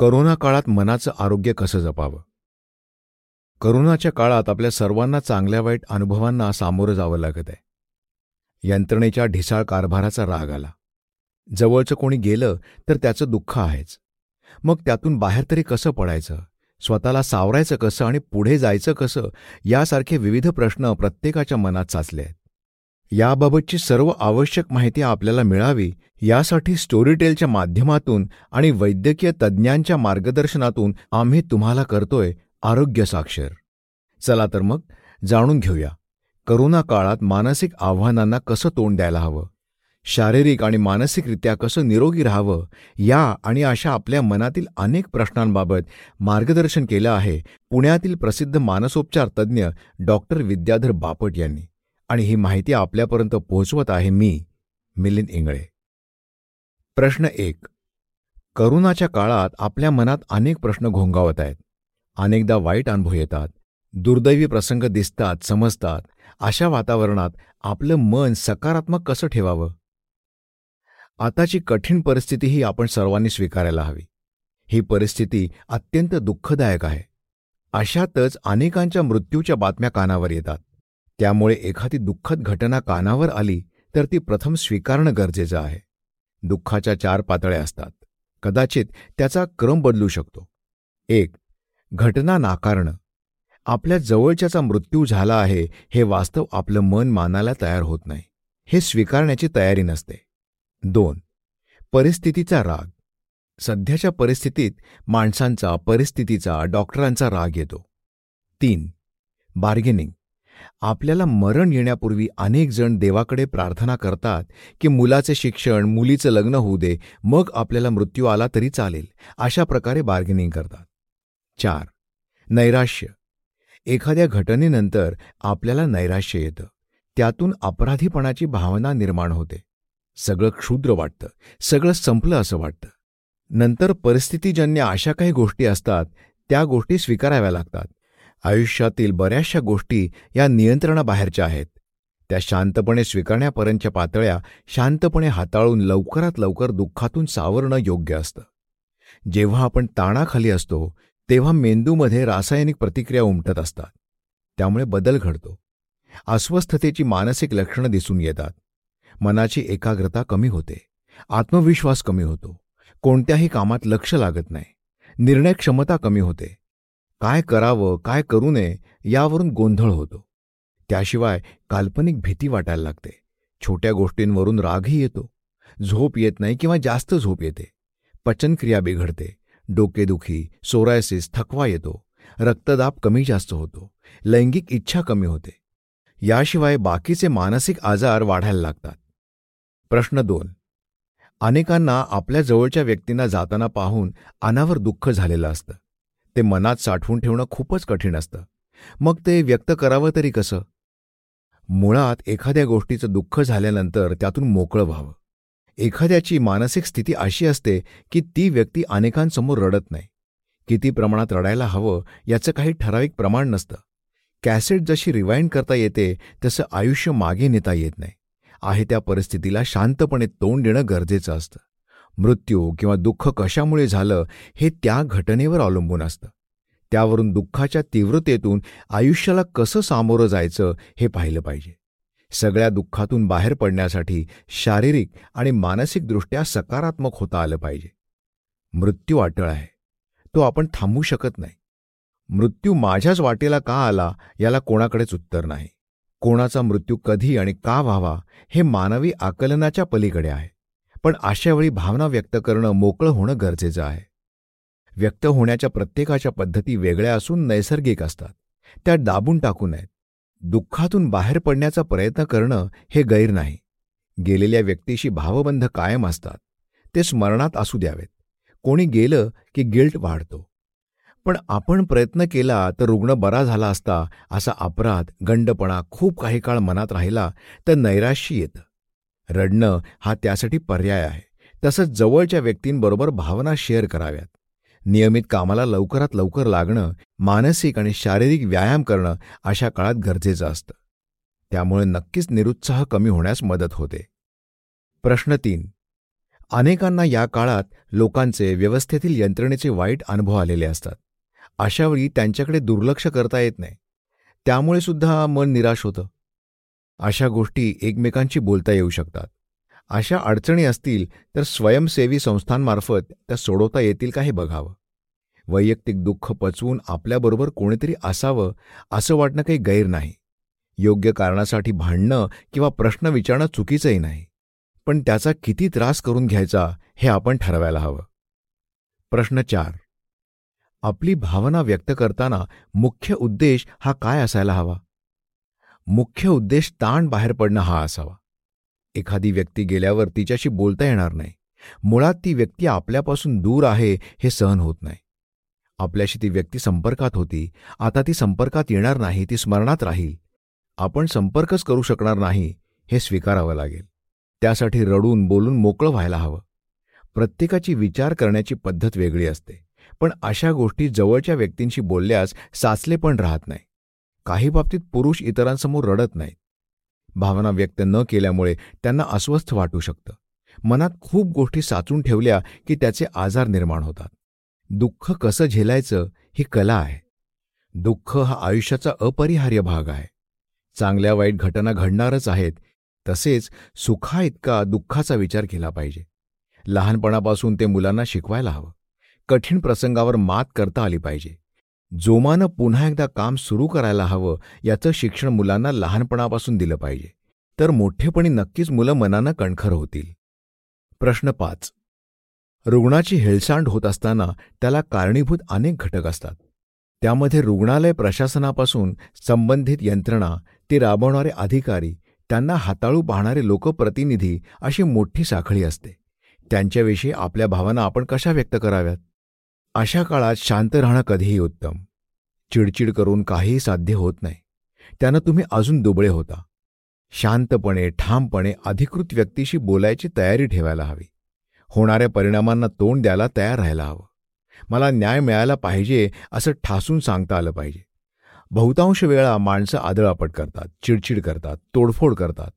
Corona काळात मनाचं आरोग्य कसं जपावं? करोनाच्या काळात आपल्या सर्वांना चांगल्या वाईट अनुभवांना सामोरं जावं लागत आहे. यंत्रणेच्या ढिसाळ कारभाराचा राग आला. जवळचं कोणी गेलं तर त्याचं दुःख आहेच. मग त्यातून बाहेर तरी कसं पडायचं? स्वतःला सावरायचं कसं आणि पुढे जायचं कसं? यासारखे विविध प्रश्न प्रत्येकाच्या मनात साचले आहेत. याबाबतची सर्व आवश्यक माहिती आपल्याला मिळावी यासाठी स्टोरीटेलच्या माध्यमातून आणि वैद्यकीय तज्ज्ञांच्या मार्गदर्शनातून आम्ही तुम्हाला करतोय आरोग्य साक्षर. चला तर मग जाणून घेऊया. करोना काळात मानसिक आव्हानांना कसं तोंड द्यायला हवं? शारीरिक आणि मानसिकरित्या कसं निरोगी राहावं? या आणि अशा आपल्या मनातील अनेक प्रश्नांबाबत मार्गदर्शन केलं आहे पुण्यातील प्रसिद्ध मानसोपचार तज्ज्ञ डॉक्टर विद्याधर बापट यांनी. आणि ही माहिती आपल्यापर्यंत पोहोचवत आहे मी मिलिंद इंगळे. प्रश्न एक. करोनाच्या काळात आपल्या मनात अनेक प्रश्न घोंगावत आहेत. अनेकदा वाईट अनुभव येतात. दुर्दैवी प्रसंग दिसतात समजतात. अशा वातावरणात आपलं मन सकारात्मक कसं ठेवावं? आताची कठीण परिस्थितीही आपण सर्वांनी स्वीकारायला हवी. ही परिस्थिती अत्यंत दुःखदायक आहे. अशातच अनेकांच्या मृत्यूच्या बातम्या कानावर येतात. त्यामुळे एखादी दुःखद घटना कानावर आली तर ती प्रथम स्वीकारणं गरजेचं आहे. दुःखाच्या चार पातळ्या असतात. कदाचित त्याचा क्रम बदलू शकतो. एक घटना नाकारणं. आपल्या जवळच्याचा मृत्यू झाला आहे हे वास्तव आपलं मन मानायला तयार होत नाही. हे स्वीकारण्याची तयारी नसते. दोन परिस्थितीचा राग. सध्याच्या परिस्थितीत माणसांचा परिस्थितीचा डॉक्टरांचा राग येतो. तीन बार्गेनिंग. आपल्याला मरण येण्यापूर्वी अनेक जण देवाकडे प्रार्थना करतात की मुलाचे शिक्षण मुलीचं लग्न होऊ दे मग आपल्याला मृत्यू आला तरी चालेल अशा प्रकारे बार्गेनिंग करतात. चार नैराश्य. एखाद्या घटनेनंतर आपल्याला नैराश्य येतं. त्यातून अपराधीपणाची भावना निर्माण होते. सगळं क्षुद्र वाटतं. सगळं संपलं असं वाटतं. नंतर परिस्थितीजन्य अशा काही गोष्टी असतात त्या गोष्टी स्वीकाराव्या लागतात. आयुष्यातील बऱ्याचशा गोष्टी या नियंत्रणाबाहेरच्या आहेत. त्या शांतपणे स्वीकारण्यापर्यंतच्या पातळ्या शांतपणे हाताळून लवकरात लवकर दुःखातून सावरणं योग्य असतं. जेव्हा आपण ताणाखाली असतो तेव्हा मेंदूमध्ये रासायनिक प्रतिक्रिया उमटत असतात. त्यामुळे बदल घडतो. अस्वस्थतेची मानसिक लक्षणं दिसून येतात. मनाची एकाग्रता कमी होते. आत्मविश्वास कमी होतो. कोणत्याही कामात लक्ष लागत नाही. निर्णय क्षमता कमी होते. काय करावं काय करू नये यावरून गोंधळ होतो. त्याशिवाय काल्पनिक भीती वाटायला लागते. छोट्या गोष्टींवरून रागही येतो. झोप येत नाही किंवा जास्त झोप येते. पचनक्रिया बिघडते. डोकेदुखी सोरायसिस थकवा येतो. रक्तदाब कमी जास्त होतो. लैंगिक इच्छा कमी होते. याशिवाय बाकीचे मानसिक आजार वाढायला लागतात. प्रश्न दोन. अनेकांना आपल्या जवळच्या व्यक्तींना जाताना पाहून अनावर दुःख झालेलं असतं. ते मनात साठवून ठेवणं खूपच कठीण असतं. मग ते व्यक्त करावं तरी कसं? मुळात एखाद्या गोष्टीचं दुःख झाल्यानंतर त्यातून मोकळं व्हावं. एखाद्याची मानसिक स्थिती अशी असते की ती व्यक्ती अनेकांसमोर रडत नाही. किती प्रमाणात रडायला हवं याचं काही ठराविक प्रमाण नसतं. कॅसेट जशी रिवाइंड करता येते तसं आयुष्य मागे नेता येत नाही. आहे त्या परिस्थितीला शांतपणे तोंड देणं गरजेचं असतं. मृत्यू किंवा दुःख कशामुळे झालं हे त्या घटनेवर अवलंबून असतं. त्यावरून दुःखाच्या तीव्रतेतून आयुष्याला कसं सामोरं जायचं हे पाहिलं पाहिजे. सगळ्या दुःखातून बाहेर पडण्यासाठी शारीरिक आणि मानसिकदृष्ट्या सकारात्मक होता आलं पाहिजे. मृत्यू अटळ आहे. तो आपण थांबवू शकत नाही. मृत्यू माझ्याच वाटेला का आला याला कोणाकडेच उत्तर नाही. कोणाचा मृत्यू कधी आणि का व्हावा हे मानवी आकलनाच्या पलीकडे आहे. पण अशावेळी भावना व्यक्त करणं मोकळं होणं गरजेचं आहे. व्यक्त होण्याच्या प्रत्येकाच्या पद्धती वेगळ्या असून नैसर्गिक असतात. त्या दाबून टाकू नयेत. दुःखातून बाहेर पडण्याचा प्रयत्न करणं हे गैर नाही. गेलेल्या व्यक्तीशी भावबंध कायम असतात. ते स्मरणात असू द्यावेत. कोणी गेलं की गिल्ट वाढतो. पण आपण प्रयत्न केला तर रुग्ण बरा झाला असता असा अपराध गंडपणा खूप काही काळ मनात राहिला तर नैराश्य येतं. रडणं हा त्यासाठी पर्याय आहे. तसंच जवळच्या व्यक्तींबरोबर भावना शेअर कराव्यात. नियमित कामाला लवकरात लवकर लागणं मानसिक आणि शारीरिक व्यायाम करणं अशा काळात गरजेचं असतं. त्यामुळे नक्कीच निरुत्साह कमी होण्यास मदत होते. प्रश्न तीन. अनेकांना या काळात लोकांचे व्यवस्थेतील यंत्रणेचे वाईट अनुभव आलेले असतात. अशावेळी त्यांच्याकडे दुर्लक्ष करता येत नाही. त्यामुळे सुद्धा मन निराश होतं. अशा गोष्टी एकमेकांशी बोलता येऊ शकतात. अशा अडचणी असतील तर स्वयंसेवी संस्थांमार्फत त्या सोडवता येतील का हे बघावं. वैयक्तिक दुःख पचवून आपल्याबरोबर कोणीतरी असावं असं वाटणं काही गैर नाही. योग्य कारणासाठी भांडणं किंवा प्रश्न विचारणं चुकीचंही नाही. पण त्याचा किती त्रास करून घ्यायचा हे आपण ठरवायला हवं. प्रश्न चार. आपली भावना व्यक्त करताना मुख्य उद्देश हा काय असायला हवा? मुख्य उद्देश ताण बाहेर पडणं हा असावा. एखादी व्यक्ती गेल्यावर तिच्याशी बोलता येणार नाही. मुळात ती व्यक्ती आपल्यापासून दूर आहे हे सहन होत नाही. आपल्याशी ती व्यक्ती संपर्कात होती. आता ती संपर्कात येणार नाही ती स्मरणात राहील. आपण संपर्कच करू शकणार नाही हे स्वीकारावं लागेल. त्यासाठी रडून बोलून मोकळं व्हायला हवं. प्रत्येकाची विचार करण्याची पद्धत वेगळी असते. पण अशा गोष्टी जवळच्या व्यक्तींशी बोलल्यास साचले पण राहत नाही. काही बाबतीत पुरुष इतरांसमोर रडत नाहीत. भावना व्यक्त न केल्यामुळे त्यांना अस्वस्थ वाटू शकतं. मनात खूप गोष्टी साचून ठेवल्या की त्याचे आजार निर्माण होतात. दुःख कसं झेलायचं ही कला आहे. दुःख हा आयुष्याचा अपरिहार्य भाग आहे. चांगल्या वाईट घटना घडणारच आहेत. तसेच सुखा इतका दुःखाचा विचार केला पाहिजे. लहानपणापासून ते मुलांना शिकवायला हवं. कठीण प्रसंगावर मात करता आली पाहिजे. जोमानं पुन्हा एकदा काम सुरू करायला हवं याचं शिक्षण मुलांना लहानपणापासून दिलं पाहिजे. तर मोठेपणी नक्कीच मुलं मनानं कणखर होतील. प्रश्न पाच. रुग्णाची हेळसांड होत असताना त्याला कारणीभूत अनेक घटक असतात. त्यामध्ये रुग्णालय प्रशासनापासून संबंधित यंत्रणा ते राबवणारे अधिकारी त्यांना हाताळू पाहणारे लोकप्रतिनिधी अशी मोठी साखळी असते. त्यांच्याविषयी आपल्या भावना आपण कशा व्यक्त कराव्यात? अशा काळात शांत राहणं कधीही उत्तम. चिडचिड करून काहीही साध्य होत नाही. त्यानं तुम्ही अजून दुबळे होता. शांतपणे ठामपणे अधिकृत व्यक्तीशी बोलायची तयारी ठेवायला हवी. होणाऱ्या परिणामांना तोंड द्यायला तयार राहायला हवं. मला न्याय मिळायला पाहिजे असं ठासून सांगता आलं पाहिजे. बहुतांश वेळा माणसं आदळापट करतात चिडचिड करतात तोडफोड करतात.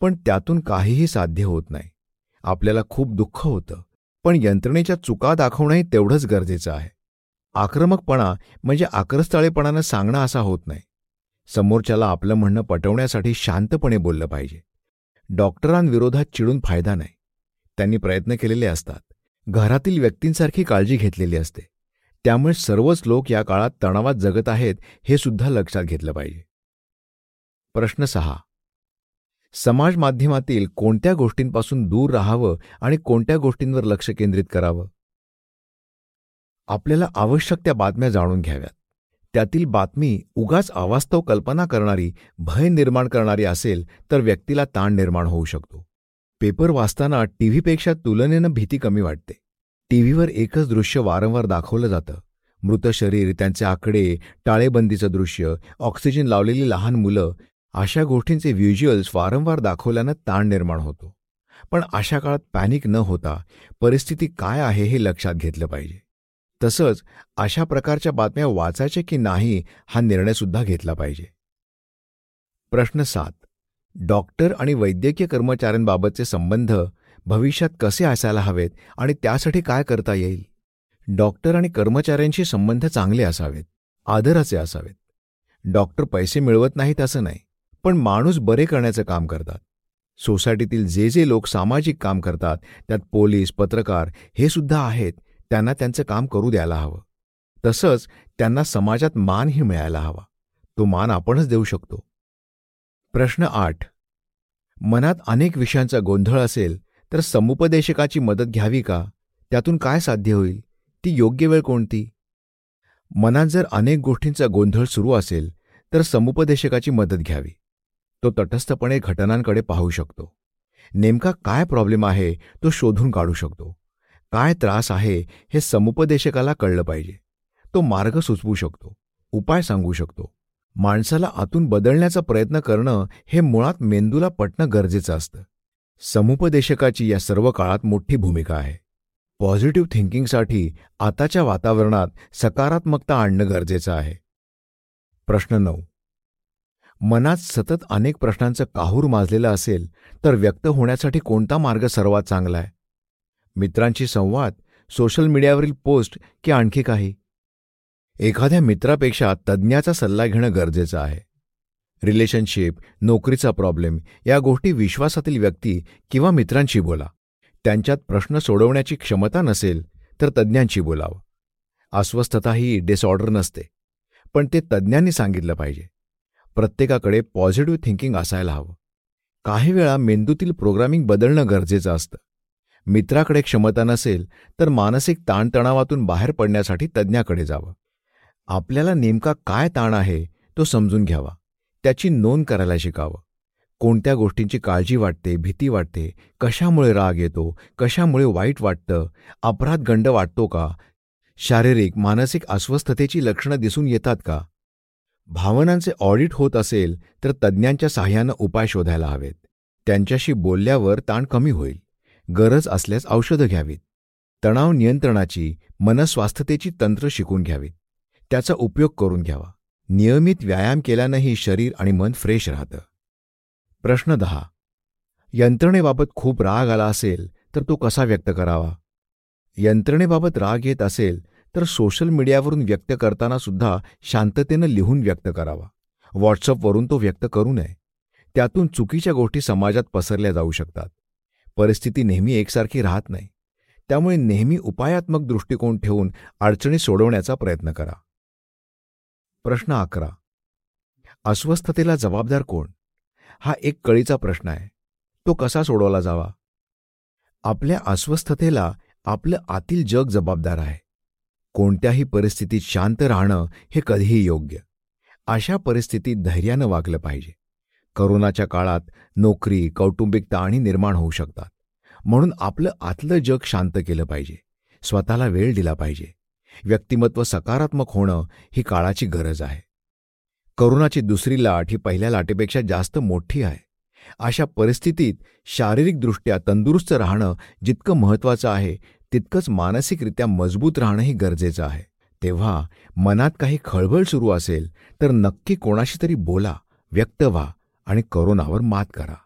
पण त्यातून काहीही साध्य होत नाही. आपल्याला खूप दुःख होतं. पण यंत्रणेच्या चुका दाखवणंही तेवढंच गरजेचं आहे. आक्रमकपणा म्हणजे आक्रस्ताळेपणानं सांगणं असा होत नाही. समोरच्याला आपलं म्हणणं पटवण्यासाठी शांतपणे बोललं पाहिजे. डॉक्टरांविरोधात चिडून फायदा नाही. त्यांनी प्रयत्न केलेले असतात. घरातील व्यक्तींसारखी काळजी घेतलेली असते. त्यामुळे सर्वच लोक या काळात तणावात जगत आहेत हे सुद्धा लक्षात घेतलं पाहिजे. प्रश्न सहा. समाज माध्यमातील कोणत्या गोष्टींपासून दूर राहावं आणि कोणत्या गोष्टींवर लक्ष केंद्रित करावं? आपल्याला आवश्यक त्या बातम्या जाणून घ्याव्यात. त्यातील बातमी उगाच अवास्तव कल्पना करणारी भय निर्माण करणारी असेल तर व्यक्तीला ताण निर्माण होऊ शकतो. पेपर वाचताना टीव्हीपेक्षा तुलनेनं भीती कमी वाटते. टीव्हीवर एकच दृश्य वारंवार दाखवलं जातं. मृत शरीर त्यांचे आकडे टाळेबंदीचं दृश्य ऑक्सिजन लावलेली लहान मुलं अशा गोष्टींचे व्हिज्युअल्स वारंवार दाखवल्यानं ताण निर्माण होतो. पण अशा काळात पॅनिक न होता परिस्थिती काय आहे हे लक्षात घेतलं पाहिजे. तसंच अशा प्रकारच्या बातम्या वाचायच्या की नाही हा निर्णयसुद्धा घेतला पाहिजे. प्रश्न सात. डॉक्टर आणि वैद्यकीय कर्मचाऱ्यांबाबतचे संबंध भविष्यात कसे असायला हवेत आणि त्यासाठी काय करता येईल? डॉक्टर आणि कर्मचाऱ्यांशी संबंध चांगले असावेत आदराचे असावेत. डॉक्टर पैसे मिळवत नाहीत असं नाही. पण माणूस बरे करण्याचं काम करतात. सोसायटीतील जे जे लोक सामाजिक काम करतात त्यात पोलीस पत्रकार हे सुद्धा आहेत त्यांना त्यांचं काम करू द्यायला हवं. तसंच त्यांना समाजात मानही मिळायला हवा. तो मान आपणच देऊ शकतो. प्रश्न आठ. मनात अनेक विषयांचा गोंधळ असेल तर समुपदेशकाची मदत घ्यावी का? त्यातून काय साध्य होईल? ती योग्य वेळ कोणती? मनात जर अनेक गोष्टींचा गोंधळ सुरू असेल तर समुपदेशकाची मदत घ्यावी. तो तटस्थपणे घटनांकडे पाहू शकतो. नेमका काय प्रॉब्लेम आहे तो शोधून काढू शकतो. काय त्रास आहे हे समुपदेशकाला कळलं पाहिजे. तो मार्ग सुचवू शकतो उपाय सांगू शकतो. माणसाला आतून बदलण्याचा प्रयत्न करणं हे मुळात मेंदूला पटणं गरजेचं असतं. समुपदेशकाची या सर्व काळात मोठी भूमिका आहे. पॉझिटिव्ह थिंकिंगसाठी आताच्या वातावरणात सकारात्मकता आणणं गरजेचं आहे. प्रश्न नऊ. मनात सतत अनेक प्रश्नांचं काहूर माजलेलं असेल तर व्यक्त होण्यासाठी कोणता मार्ग सर्वात चांगला आहे? मित्रांशी संवाद सोशल मीडियावरील पोस्ट की आणखी काही? एखाद्या मित्रापेक्षा तज्ज्ञाचा सल्ला घेणं गरजेचं आहे. रिलेशनशिप नोकरीचा प्रॉब्लेम या गोष्टी विश्वासातील व्यक्ती किंवा मित्रांशी बोला. त्यांच्यात प्रश्न सोडवण्याची क्षमता नसेल तर तज्ज्ञांशी बोलावं. अस्वस्थता ही डिसऑर्डर नसते. पण ते तज्ज्ञांनी सांगितलं पाहिजे. प्रत्येकाकडे पॉझिटिव्ह थिंकिंग असायला हवं. काही वेळा मेंदूतील प्रोग्रामिंग बदलणं गरजेचं असतं. मित्राकडे क्षमता नसेल तर मानसिक ताणतणावातून बाहेर पडण्यासाठी तज्ज्ञाकडे जावं. आपल्याला नेमका काय ताण आहे तो समजून घ्यावा. त्याची नोंद करायला शिकावं. कोणत्या गोष्टींची काळजी वाटते भीती वाटते कशामुळे राग येतो कशामुळे वाईट वाटतं अपराध गंड वाटतो का शारीरिक मानसिक अस्वस्थतेची लक्षणं दिसून येतात का भावनांचे ऑडिट होत असेल तर तज्ज्ञांच्या साह्यानं उपाय शोधायला हवेत. त्यांच्याशी बोलल्यावर ताण कमी होईल. गरज असल्यास औषधं घ्यावीत. तणाव नियंत्रणाची मनस्वास्थतेची तंत्र शिकून घ्यावीत. त्याचा उपयोग करून घ्यावा. नियमित व्यायाम केल्यानंही शरीर आणि मन फ्रेश राहतं. प्रश्न दहा. यंत्रणेबाबत खूप राग आला असेल तर तो कसा व्यक्त करावा? यंत्रणेबाबत राग येत असेल तर सोशल मीडियावरून व्यक्त करताना सुद्धा शांततेनं लिहून व्यक्त करावा. व्हॉट्सअपवरून तो व्यक्त करू नये. त्यातून चुकीच्या गोष्टी समाजात पसरल्या जाऊ शकतात. परिस्थिती नेहमी एकसारखी राहत नाही. त्यामुळे नेहमी उपायात्मक दृष्टिकोन ठेवून अडचणी सोडवण्याचा प्रयत्न करा. प्रश्न अकरा. अस्वस्थतेला जबाबदार कोण? हा एक कळीचा प्रश्न आहे. तो कसा सोडवला जावा? आपल्या अस्वस्थतेला आपलं आतील जग जबाबदार आहे. कोणत्याही परिस्थितीत शांत राहणं हे कधीही योग्य. अशा परिस्थितीत धैर्यानं वागलं पाहिजे. करोनाच्या काळात नोकरी कौटुंबिक ताणी निर्माण होऊ शकतात. म्हणून आपलं आतलं जग शांत केलं पाहिजे. स्वतःला वेळ दिला पाहिजे. व्यक्तिमत्व सकारात्मक होणं ही काळाची गरज आहे. करोनाची दुसरी लाट ही पहिल्या लाटेपेक्षा जास्त मोठी आहे. अशा परिस्थितीत शारीरिकदृष्ट्या तंदुरुस्त राहणं जितकं महत्त्वाचं आहे तितकंच मानसिकरित्या मजबूत राहणंही गरजेचं आहे. तेव्हा मनात काही खळबळ सुरू असेल तर नक्की कोणाशी तरी बोला व्यक्त व्हा आणि करोनावर मात करा.